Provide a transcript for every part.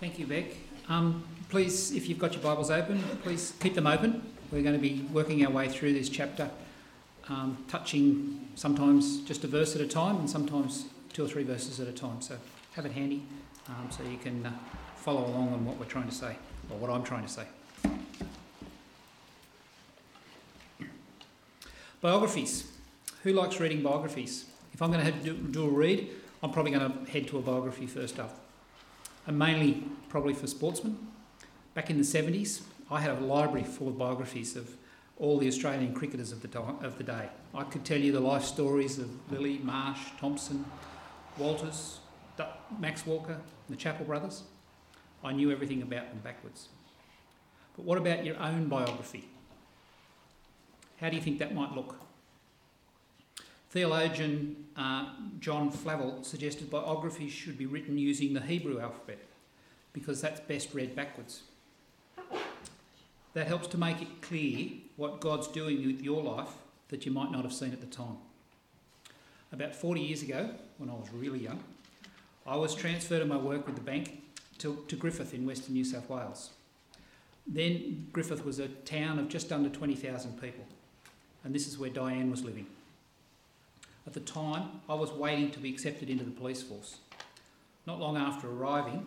Thank you, Beck. Um, please, if you've got your Bibles open, please keep them open. We're going to be working our way through this chapter, um, touching sometimes just a verse at a time and sometimes two or three verses at a time. So have it handy um, so you can uh, follow along on what we're trying to say, or what I'm trying to say. Biographies. Who likes reading biographies? If I'm going to do, do a read, I'm probably going to head to a biography first up. And mainly probably for sportsmen. Back in the 70s, I had a library full of biographies of all the Australian cricketers of the, of the day. I could tell you the life stories of Lillee, Marsh, Thomson, Walters, Max Walker, the Chappell brothers. I knew everything about them backwards. But what about your own biography? How do you think that might look? Theologian uh, John Flavel suggested biographies should be written using the Hebrew alphabet because that's best read backwards. That helps to make it clear what God's doing with your life that you might not have seen at the time. About 40 years ago, when I was really young, I was transferred in my work with the bank to, to Griffith in Western New South Wales. Then Griffith was a town of just under 20,000 people, and this is where Diane was living. At the time, I was waiting to be accepted into the police force. Not long after arriving,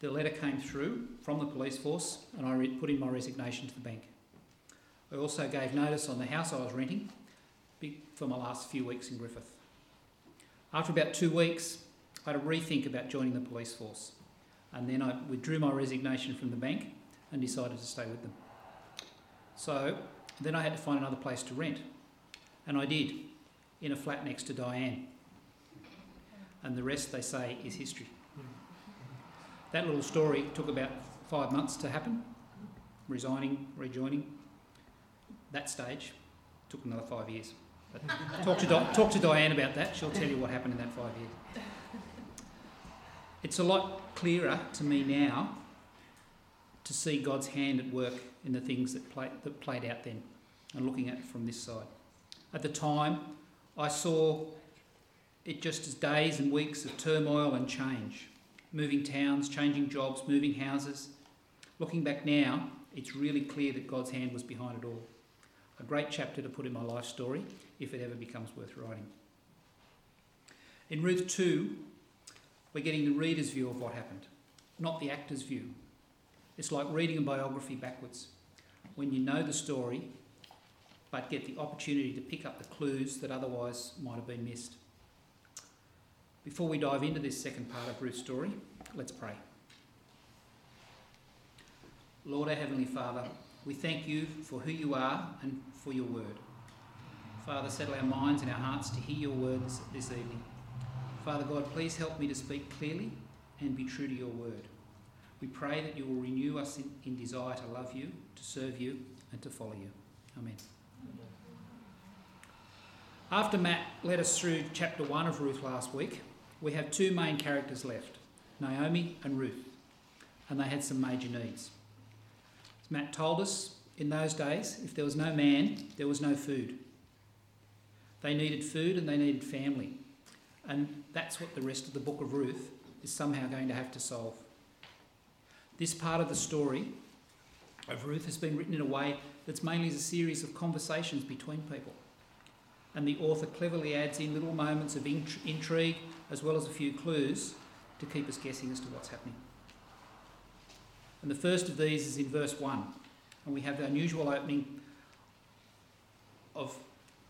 the letter came through from the police force, and I put in my resignation to the bank. I also gave notice on the house I was renting for my last few weeks in Griffith. After about two weeks, I had a rethink about joining the police force, and then I withdrew my resignation from the bank and decided to stay with them. So then I had to find another place to rent, and I did in a flat next to Diane. And the rest, they say, is history. That little story took about five months to happen, resigning, rejoining. That stage took another five years. But talk, to Di- talk to Diane about that, she'll tell you what happened in that five years. It's a lot clearer to me now to see God's hand at work in the things that, play, that played out then and looking at it from this side. At the time, I saw it just as days and weeks of turmoil and change, moving towns, changing jobs, moving houses. Looking back now, it's really clear that God's hand was behind it all. A great chapter to put in my life story if it ever becomes worth writing. In Ruth 2, we're getting the reader's view of what happened, not the actor's view. It's like reading a biography backwards. When you know the story, but get the opportunity to pick up the clues that otherwise might have been missed. Before we dive into this second part of Ruth's story, let's pray. Lord, our Heavenly Father, we thank you for who you are and for your word. Father, settle our minds and our hearts to hear your words this evening. Father God, please help me to speak clearly and be true to your word. We pray that you will renew us in, in desire to love you, to serve you, and to follow you. Amen. After Matt led us through chapter 1 of Ruth last week, we have two main characters left Naomi and Ruth, and they had some major needs. As Matt told us, in those days, if there was no man, there was no food. They needed food and they needed family, and that's what the rest of the book of Ruth is somehow going to have to solve. This part of the story of Ruth has been written in a way that's mainly as a series of conversations between people and the author cleverly adds in little moments of intrigue as well as a few clues to keep us guessing as to what's happening. And the first of these is in verse 1, and we have the unusual opening of,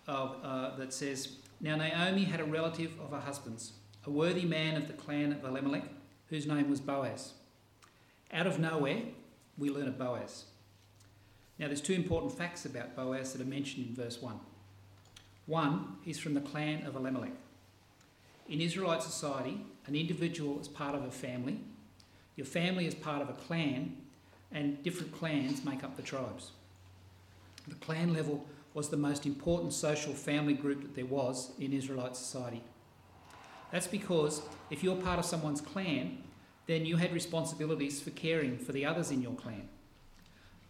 of uh, that says, Now Naomi had a relative of her husband's, a worthy man of the clan of Elimelech, whose name was Boaz. Out of nowhere, we learn of Boaz. Now, there's two important facts about Boaz that are mentioned in verse 1. One, is from the clan of Elimelech. In Israelite society, an individual is part of a family, your family is part of a clan, and different clans make up the tribes. The clan level was the most important social family group that there was in Israelite society. That's because if you're part of someone's clan, then you had responsibilities for caring for the others in your clan.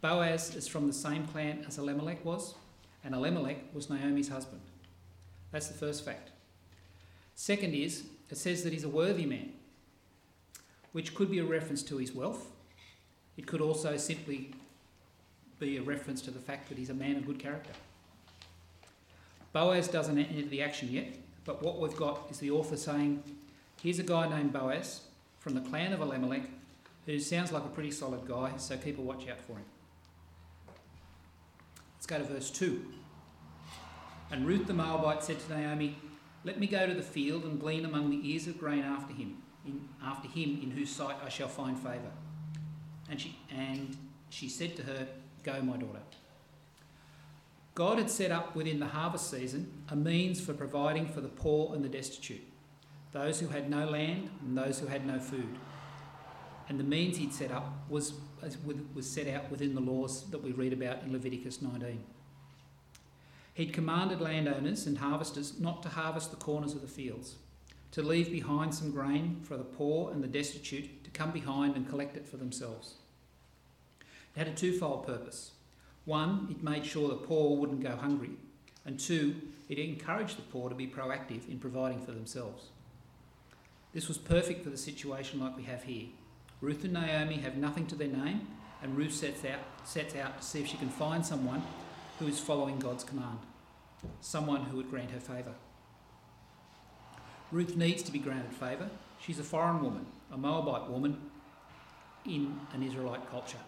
Boaz is from the same clan as Elimelech was, and Elimelech was Naomi's husband. That's the first fact. Second is, it says that he's a worthy man, which could be a reference to his wealth. It could also simply be a reference to the fact that he's a man of good character. Boaz doesn't enter the action yet, but what we've got is the author saying, here's a guy named Boaz from the clan of Elimelech who sounds like a pretty solid guy, so keep a watch out for him. Let's go to verse 2. And Ruth the Moabite said to Naomi, Let me go to the field and glean among the ears of grain after him, in, after him in whose sight I shall find favour. And she, and she said to her, Go, my daughter. God had set up within the harvest season a means for providing for the poor and the destitute, those who had no land and those who had no food. And the means he'd set up was, was set out within the laws that we read about in Leviticus 19. He'd commanded landowners and harvesters not to harvest the corners of the fields, to leave behind some grain for the poor and the destitute to come behind and collect it for themselves. It had a twofold purpose. One, it made sure the poor wouldn't go hungry, and two, it encouraged the poor to be proactive in providing for themselves. This was perfect for the situation like we have here. Ruth and Naomi have nothing to their name, and Ruth sets out, sets out to see if she can find someone who is following God's command, someone who would grant her favour. Ruth needs to be granted favour. She's a foreign woman, a Moabite woman in an Israelite culture.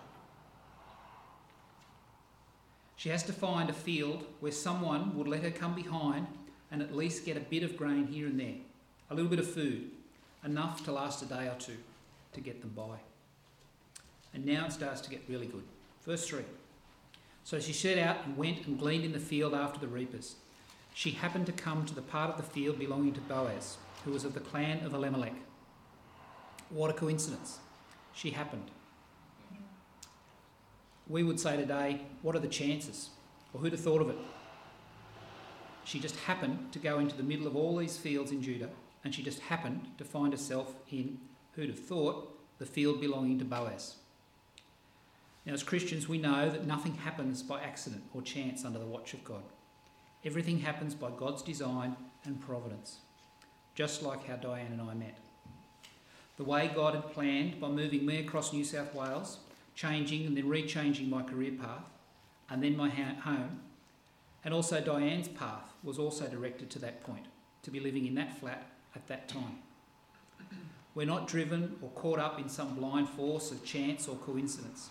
She has to find a field where someone would let her come behind and at least get a bit of grain here and there, a little bit of food, enough to last a day or two to get them by. And now it starts to get really good. Verse 3. So she set out and went and gleaned in the field after the reapers. She happened to come to the part of the field belonging to Boaz, who was of the clan of Elimelech. What a coincidence. She happened we would say today, what are the chances? Or who'd have thought of it? She just happened to go into the middle of all these fields in Judah, and she just happened to find herself in, who'd have thought, the field belonging to Boaz. Now, as Christians, we know that nothing happens by accident or chance under the watch of God. Everything happens by God's design and providence, just like how Diane and I met. The way God had planned by moving me across New South Wales changing and then rechanging my career path and then my home. And also Diane's path was also directed to that point, to be living in that flat at that time. We're not driven or caught up in some blind force of chance or coincidence.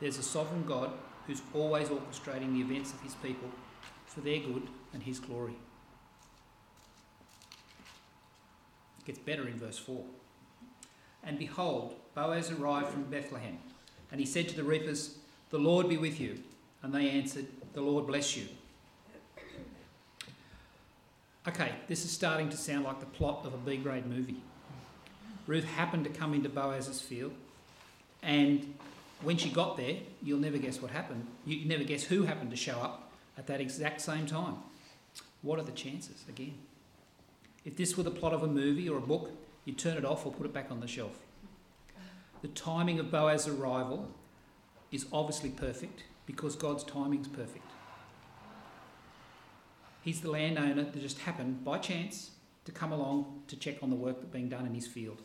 There's a sovereign God who's always orchestrating the events of his people for their good and his glory. It gets better in verse 4. And behold, Boaz arrived from Bethlehem and he said to the reapers, The Lord be with you. And they answered, The Lord bless you. Okay, this is starting to sound like the plot of a B grade movie. Ruth happened to come into Boaz's field, and when she got there, you'll never guess what happened. You never guess who happened to show up at that exact same time. What are the chances, again? If this were the plot of a movie or a book, you'd turn it off or put it back on the shelf. The timing of Boaz's arrival is obviously perfect because God's timing is perfect. He's the landowner that just happened by chance to come along to check on the work that's being done in his field.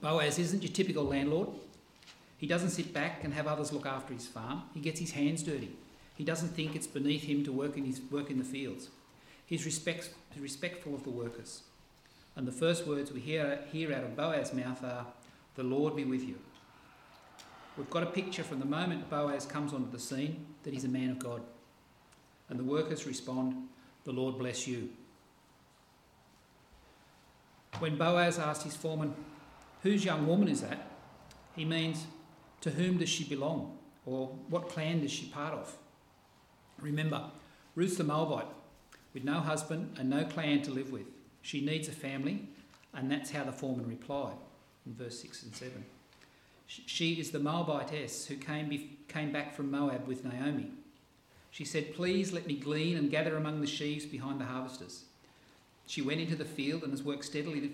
Boaz isn't your typical landlord. He doesn't sit back and have others look after his farm. He gets his hands dirty. He doesn't think it's beneath him to work in, his, work in the fields. He's respect, respectful of the workers. And the first words we hear, hear out of Boaz's mouth are, the Lord be with you. We've got a picture from the moment Boaz comes onto the scene that he's a man of God. And the workers respond, The Lord bless you. When Boaz asked his foreman, Whose young woman is that? he means, To whom does she belong? Or what clan does she part of? Remember, Ruth the Moabite, with no husband and no clan to live with. She needs a family, and that's how the foreman replied in verse 6 and 7. She is the Moabitess who came, be, came back from Moab with Naomi. She said, Please let me glean and gather among the sheaves behind the harvesters. She went into the field and has worked steadily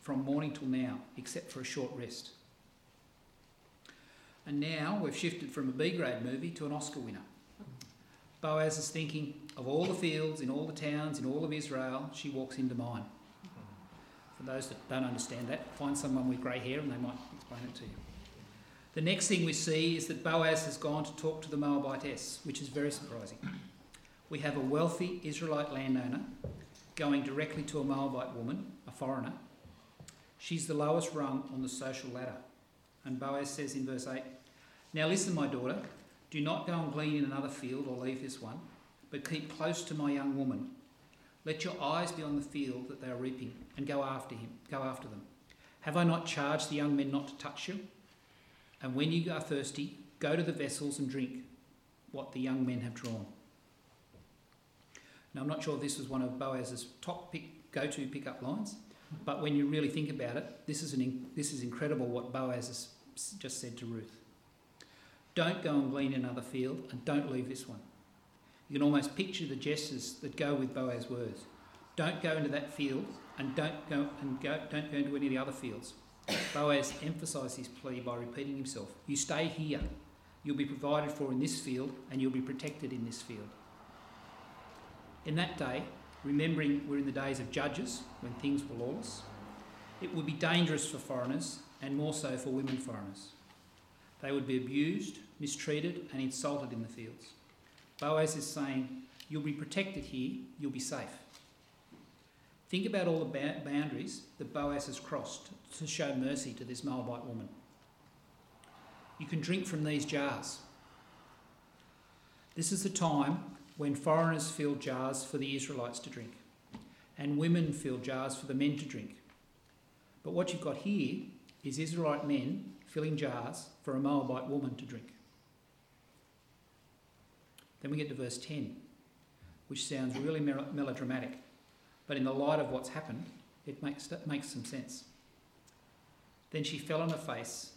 from morning till now, except for a short rest. And now we've shifted from a B grade movie to an Oscar winner. Boaz is thinking, of all the fields in all the towns in all of Israel, she walks into mine. For those that don't understand that, find someone with grey hair and they might explain it to you. The next thing we see is that Boaz has gone to talk to the Moabitess, which is very surprising. We have a wealthy Israelite landowner going directly to a Moabite woman, a foreigner. She's the lowest rung on the social ladder. And Boaz says in verse 8 Now listen, my daughter, do not go and glean in another field or leave this one, but keep close to my young woman. Let your eyes be on the field that they are reaping, and go after him, go after them. Have I not charged the young men not to touch you? And when you are thirsty, go to the vessels and drink what the young men have drawn. Now, I'm not sure this was one of Boaz's top pick, go-to pickup lines, but when you really think about it, this is, an, this is incredible what Boaz has just said to Ruth. Don't go and glean another field, and don't leave this one. You can almost picture the gestures that go with Boaz's words. Don't go into that field, and don't go and go, don't go into any of the other fields. Boaz emphasised his plea by repeating himself. You stay here. You'll be provided for in this field, and you'll be protected in this field. In that day, remembering we're in the days of judges when things were lawless, it would be dangerous for foreigners and more so for women foreigners. They would be abused, mistreated, and insulted in the fields. Boaz is saying, You'll be protected here, you'll be safe. Think about all the boundaries that Boaz has crossed to show mercy to this Moabite woman. You can drink from these jars. This is the time when foreigners fill jars for the Israelites to drink, and women fill jars for the men to drink. But what you've got here is Israelite men filling jars for a Moabite woman to drink. Then we get to verse 10, which sounds really melodramatic, but in the light of what's happened, it makes, makes some sense. Then she fell on her face,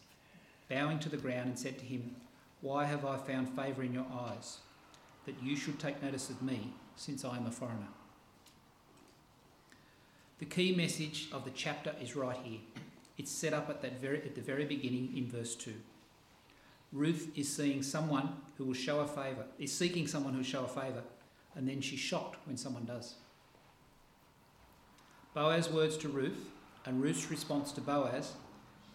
bowing to the ground, and said to him, Why have I found favour in your eyes? That you should take notice of me, since I am a foreigner. The key message of the chapter is right here. It's set up at, that very, at the very beginning in verse 2. Ruth is seeing someone who will show a favour, is seeking someone who will show a favour, and then she's shocked when someone does. Boaz's words to Ruth and Ruth's response to Boaz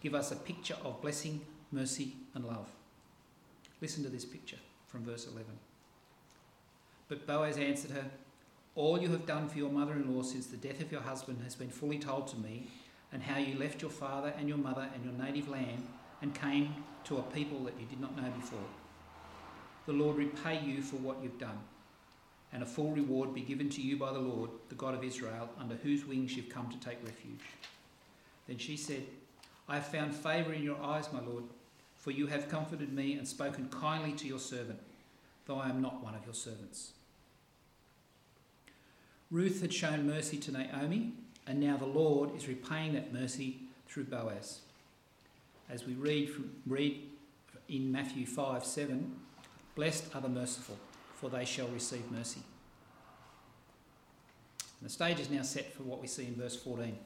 give us a picture of blessing, mercy, and love. Listen to this picture from verse 11. But Boaz answered her, All you have done for your mother in law since the death of your husband has been fully told to me, and how you left your father and your mother and your native land and came to a people that you did not know before. The Lord repay you for what you've done, and a full reward be given to you by the Lord, the God of Israel, under whose wings you've come to take refuge. Then she said, I have found favour in your eyes, my Lord, for you have comforted me and spoken kindly to your servant, though I am not one of your servants. Ruth had shown mercy to Naomi, and now the Lord is repaying that mercy through Boaz. As we read, from, read in Matthew 5 7, blessed are the merciful, for they shall receive mercy. And the stage is now set for what we see in verse 14.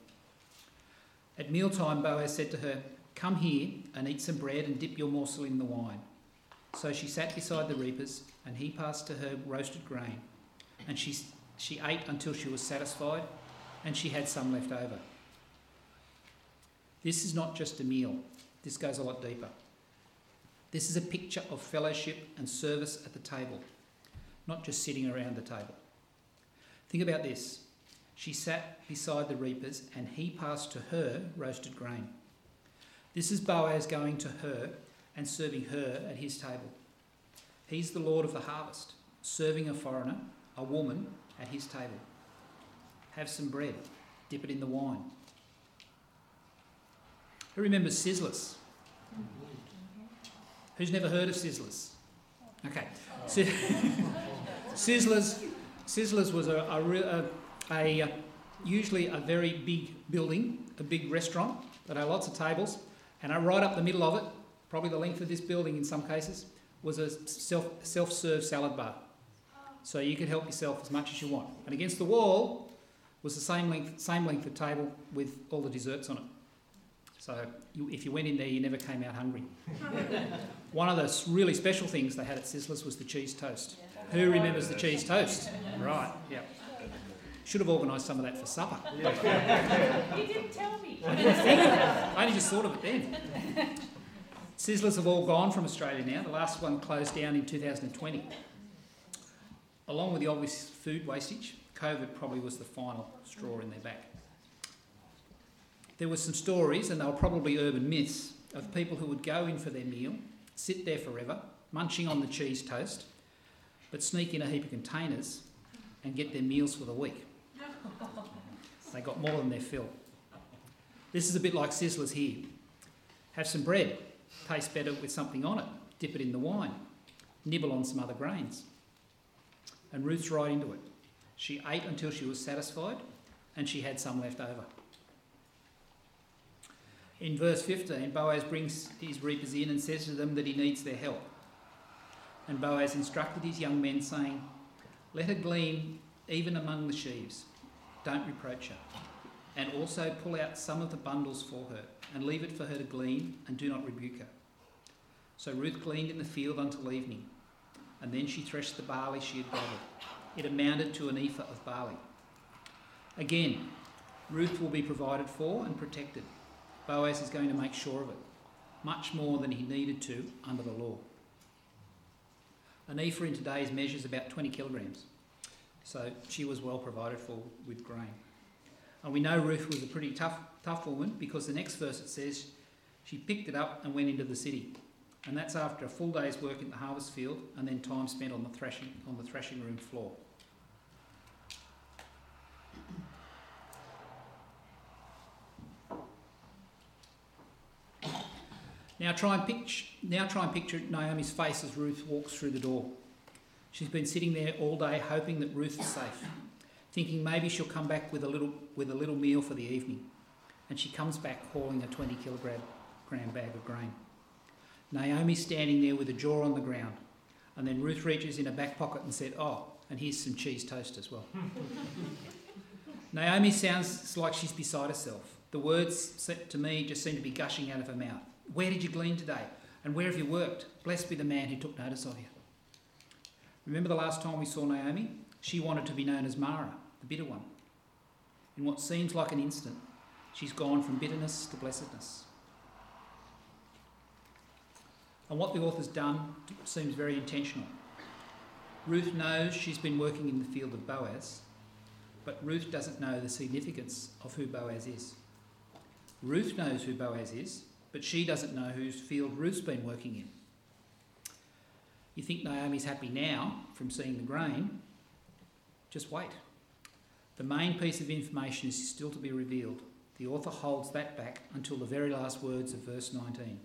At mealtime, Boaz said to her, Come here and eat some bread and dip your morsel in the wine. So she sat beside the reapers, and he passed to her roasted grain. And she she ate until she was satisfied, and she had some left over. This is not just a meal, this goes a lot deeper. This is a picture of fellowship and service at the table, not just sitting around the table. Think about this. She sat beside the reapers, and he passed to her roasted grain. This is Boaz going to her and serving her at his table. He's the Lord of the harvest, serving a foreigner, a woman, at his table. Have some bread, dip it in the wine. Who remembers Sizzlers? Who's never heard of Sizzlers? Okay. Sizzlers, Sizzlers was a, a, a, a, usually a very big building, a big restaurant that had lots of tables, and right up the middle of it, probably the length of this building in some cases, was a self self serve salad bar so you could help yourself as much as you want. And against the wall was the same length, same length of table with all the desserts on it. So you, if you went in there, you never came out hungry. One of the really special things they had at Sizzlers was the cheese toast. Who remembers the cheese toast? Right, yeah. Should have organised some of that for supper. You didn't tell me. I didn't think of it. I only just thought of it then. Sizzlers have all gone from Australia now. The last one closed down in 2020. Along with the obvious food wastage, COVID probably was the final straw in their back. There were some stories, and they were probably urban myths, of people who would go in for their meal, sit there forever, munching on the cheese toast, but sneak in a heap of containers and get their meals for the week. They got more than their fill. This is a bit like Sizzlers here. Have some bread, tastes better with something on it, dip it in the wine, nibble on some other grains. And Ruth's right into it. She ate until she was satisfied and she had some left over. In verse 15, Boaz brings his reapers in and says to them that he needs their help. And Boaz instructed his young men, saying, Let her glean even among the sheaves, don't reproach her. And also pull out some of the bundles for her, and leave it for her to glean, and do not rebuke her. So Ruth gleaned in the field until evening, and then she threshed the barley she had gathered. It amounted to an ephah of barley. Again, Ruth will be provided for and protected. Boaz is going to make sure of it, much more than he needed to under the law. An ephah in today's measures about 20 kilograms, so she was well provided for with grain. And we know Ruth was a pretty tough, tough woman because the next verse it says she picked it up and went into the city. And that's after a full day's work in the harvest field and then time spent on the threshing, on the threshing room floor. Now try and picture, now try and picture Naomi's face as Ruth walks through the door. She's been sitting there all day hoping that Ruth is safe, thinking maybe she'll come back with a little with a little meal for the evening. And she comes back hauling a 20 kilogram bag of grain. Naomi's standing there with a jaw on the ground. And then Ruth reaches in her back pocket and said, Oh, and here's some cheese toast as well. Naomi sounds like she's beside herself. The words to me just seem to be gushing out of her mouth. Where did you glean today? And where have you worked? Blessed be the man who took notice of you. Remember the last time we saw Naomi? She wanted to be known as Mara, the bitter one. In what seems like an instant, she's gone from bitterness to blessedness. And what the author's done seems very intentional. Ruth knows she's been working in the field of Boaz, but Ruth doesn't know the significance of who Boaz is. Ruth knows who Boaz is, but she doesn't know whose field Ruth's been working in. You think Naomi's happy now from seeing the grain? Just wait. The main piece of information is still to be revealed. The author holds that back until the very last words of verse 19.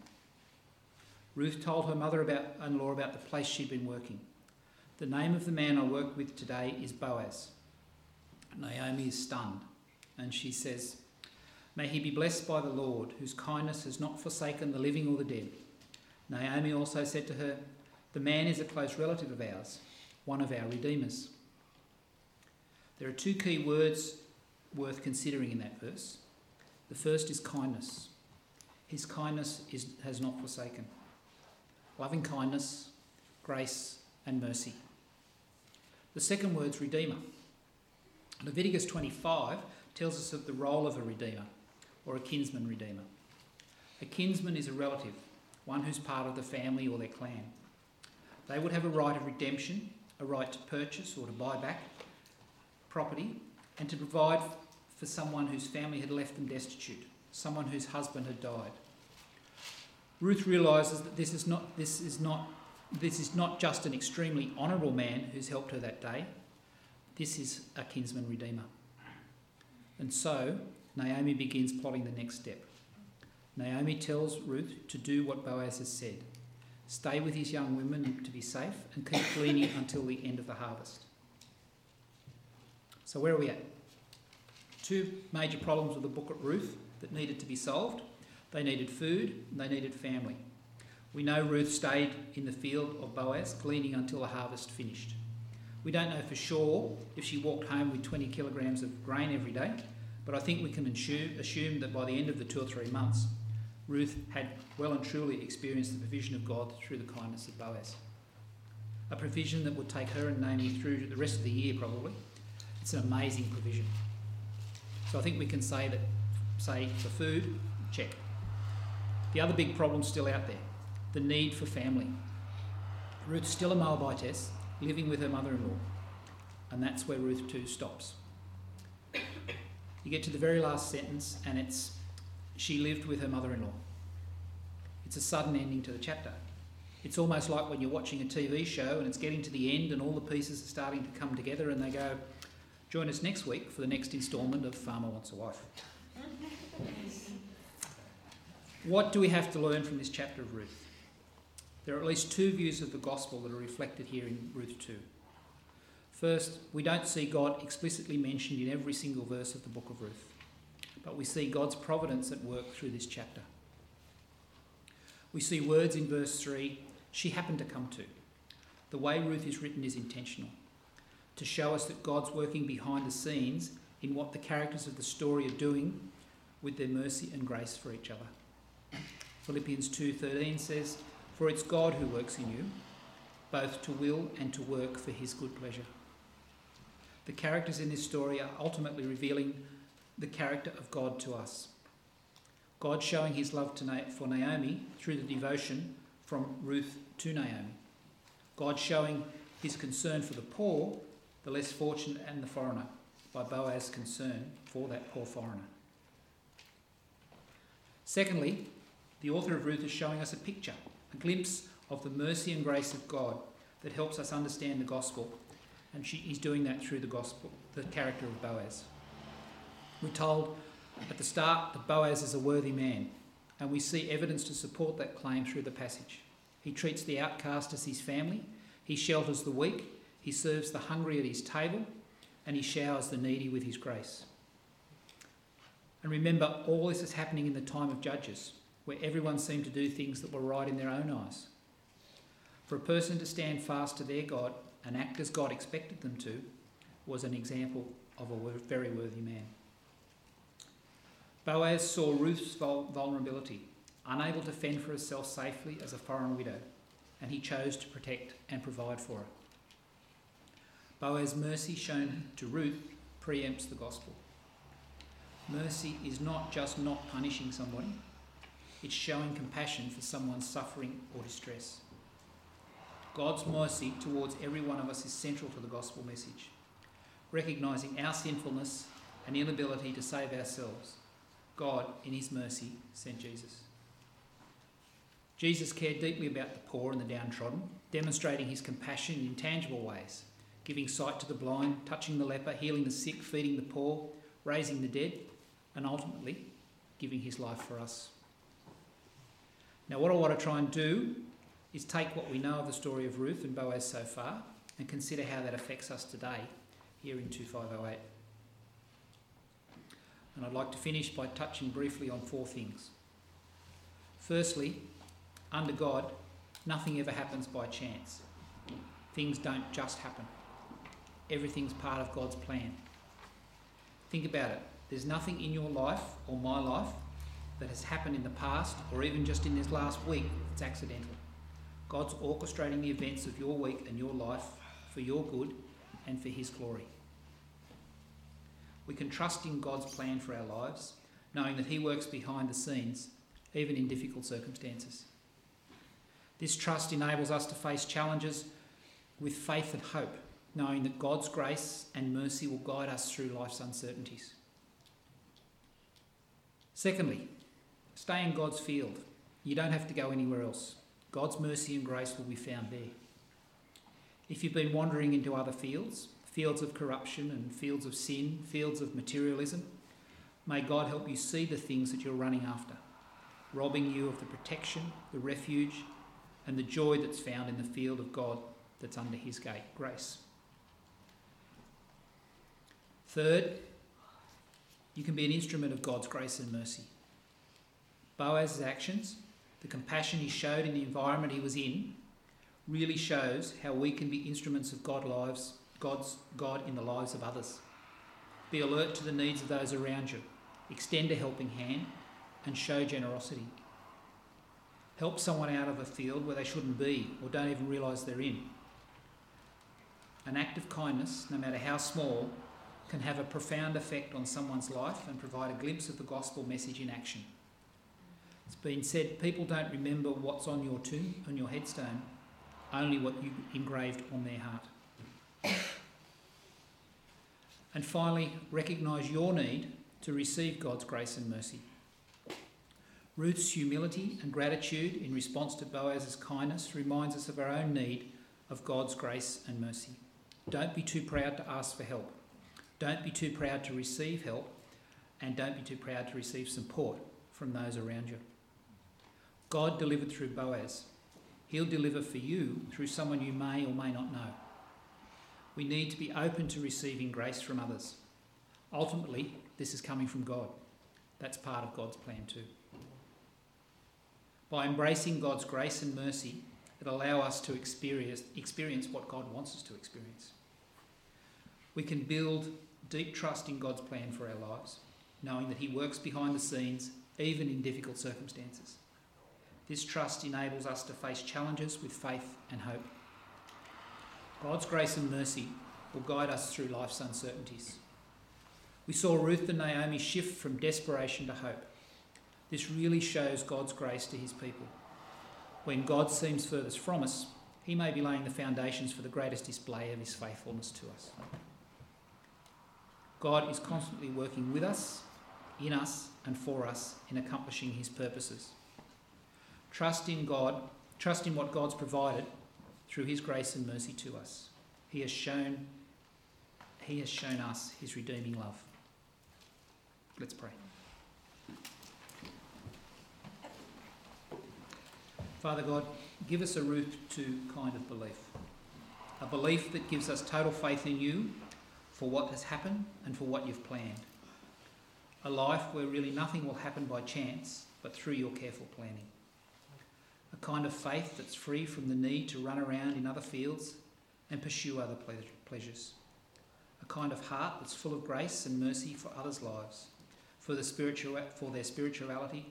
Ruth told her mother about, in law about the place she'd been working. The name of the man I work with today is Boaz. Naomi is stunned and she says, May he be blessed by the Lord, whose kindness has not forsaken the living or the dead. Naomi also said to her, The man is a close relative of ours, one of our redeemers. There are two key words worth considering in that verse. The first is kindness. His kindness is, has not forsaken. Loving kindness, grace, and mercy. The second word's redeemer. Leviticus 25 tells us of the role of a redeemer or a kinsman redeemer. A kinsman is a relative, one who's part of the family or their clan. They would have a right of redemption, a right to purchase or to buy back property, and to provide for someone whose family had left them destitute, someone whose husband had died. Ruth realises that this is not this is not this is not just an extremely honourable man who's helped her that day. This is a kinsman redeemer. And so Naomi begins plotting the next step. Naomi tells Ruth to do what Boaz has said stay with his young women to be safe and keep gleaning until the end of the harvest. So, where are we at? Two major problems with the book of Ruth that needed to be solved they needed food and they needed family. We know Ruth stayed in the field of Boaz, gleaning until the harvest finished. We don't know for sure if she walked home with 20 kilograms of grain every day, but I think we can assume that by the end of the two or three months, Ruth had well and truly experienced the provision of God through the kindness of Boaz. A provision that would take her and Naomi through the rest of the year, probably. It's an amazing provision. So I think we can say that, say, for food, check. The other big problem still out there the need for family. Ruth's still a Moabitess living with her mother in law, and that's where Ruth 2 stops. You get to the very last sentence, and it's she lived with her mother in law. It's a sudden ending to the chapter. It's almost like when you're watching a TV show and it's getting to the end and all the pieces are starting to come together and they go, join us next week for the next instalment of Farmer Wants a Wife. what do we have to learn from this chapter of Ruth? There are at least two views of the gospel that are reflected here in Ruth 2. First, we don't see God explicitly mentioned in every single verse of the book of Ruth, but we see God's providence at work through this chapter. We see words in verse 3 she happened to come to. The way Ruth is written is intentional to show us that God's working behind the scenes in what the characters of the story are doing with their mercy and grace for each other. Philippians 2:13 says, "For it's God who works in you, both to will and to work for his good pleasure." The characters in this story are ultimately revealing the character of God to us. God showing his love for Naomi through the devotion from Ruth to Naomi. God showing his concern for the poor, the less fortunate, and the foreigner by Boaz's concern for that poor foreigner. Secondly, the author of Ruth is showing us a picture, a glimpse of the mercy and grace of God that helps us understand the gospel, and she is doing that through the gospel, the character of Boaz. We're told at the start that Boaz is a worthy man, and we see evidence to support that claim through the passage. He treats the outcast as his family, he shelters the weak, he serves the hungry at his table, and he showers the needy with his grace. And remember, all this is happening in the time of Judges, where everyone seemed to do things that were right in their own eyes. For a person to stand fast to their God and act as God expected them to was an example of a very worthy man. Boaz saw Ruth's vulnerability, unable to fend for herself safely as a foreign widow, and he chose to protect and provide for her. Boaz's mercy shown to Ruth preempts the gospel. Mercy is not just not punishing somebody, it's showing compassion for someone's suffering or distress. God's mercy towards every one of us is central to the gospel message, recognising our sinfulness and inability to save ourselves God, in His mercy, sent Jesus. Jesus cared deeply about the poor and the downtrodden, demonstrating His compassion in tangible ways, giving sight to the blind, touching the leper, healing the sick, feeding the poor, raising the dead, and ultimately giving His life for us. Now, what I want to try and do is take what we know of the story of Ruth and Boaz so far and consider how that affects us today here in 2508. And I'd like to finish by touching briefly on four things. Firstly, under God, nothing ever happens by chance. Things don't just happen. Everything's part of God's plan. Think about it. There's nothing in your life or my life that has happened in the past or even just in this last week that's accidental. God's orchestrating the events of your week and your life for your good and for His glory. We can trust in God's plan for our lives, knowing that He works behind the scenes, even in difficult circumstances. This trust enables us to face challenges with faith and hope, knowing that God's grace and mercy will guide us through life's uncertainties. Secondly, stay in God's field. You don't have to go anywhere else. God's mercy and grace will be found there. If you've been wandering into other fields, fields of corruption and fields of sin, fields of materialism. May God help you see the things that you're running after, robbing you of the protection, the refuge, and the joy that's found in the field of God that's under His gate, grace. Third, you can be an instrument of God's grace and mercy. Boaz's actions, the compassion he showed in the environment he was in, really shows how we can be instruments of God's lives God's God in the lives of others. Be alert to the needs of those around you. Extend a helping hand and show generosity. Help someone out of a field where they shouldn't be or don't even realise they're in. An act of kindness, no matter how small, can have a profound effect on someone's life and provide a glimpse of the gospel message in action. It's been said people don't remember what's on your tomb, on your headstone, only what you engraved on their heart. And finally, recognise your need to receive God's grace and mercy. Ruth's humility and gratitude in response to Boaz's kindness reminds us of our own need of God's grace and mercy. Don't be too proud to ask for help. Don't be too proud to receive help. And don't be too proud to receive support from those around you. God delivered through Boaz. He'll deliver for you through someone you may or may not know. We need to be open to receiving grace from others. Ultimately, this is coming from God. That's part of God's plan too. By embracing God's grace and mercy, it allows us to experience, experience what God wants us to experience. We can build deep trust in God's plan for our lives, knowing that He works behind the scenes, even in difficult circumstances. This trust enables us to face challenges with faith and hope. God's grace and mercy will guide us through life's uncertainties. We saw Ruth and Naomi shift from desperation to hope. This really shows God's grace to his people. When God seems furthest from us, he may be laying the foundations for the greatest display of his faithfulness to us. God is constantly working with us, in us, and for us in accomplishing his purposes. Trust in God, trust in what God's provided through his grace and mercy to us. He has shown he has shown us his redeeming love. Let's pray. Father God, give us a Ruth to kind of belief. A belief that gives us total faith in you for what has happened and for what you've planned. A life where really nothing will happen by chance, but through your careful planning. A kind of faith that's free from the need to run around in other fields and pursue other pleasures. A kind of heart that's full of grace and mercy for others' lives, for, the spiritual, for their spirituality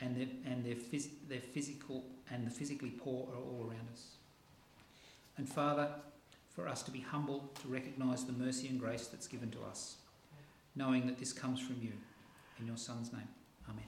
and their, and their, phys- their physical and the physically poor are all around us. And Father, for us to be humble to recognise the mercy and grace that's given to us, knowing that this comes from you. In your Son's name, Amen.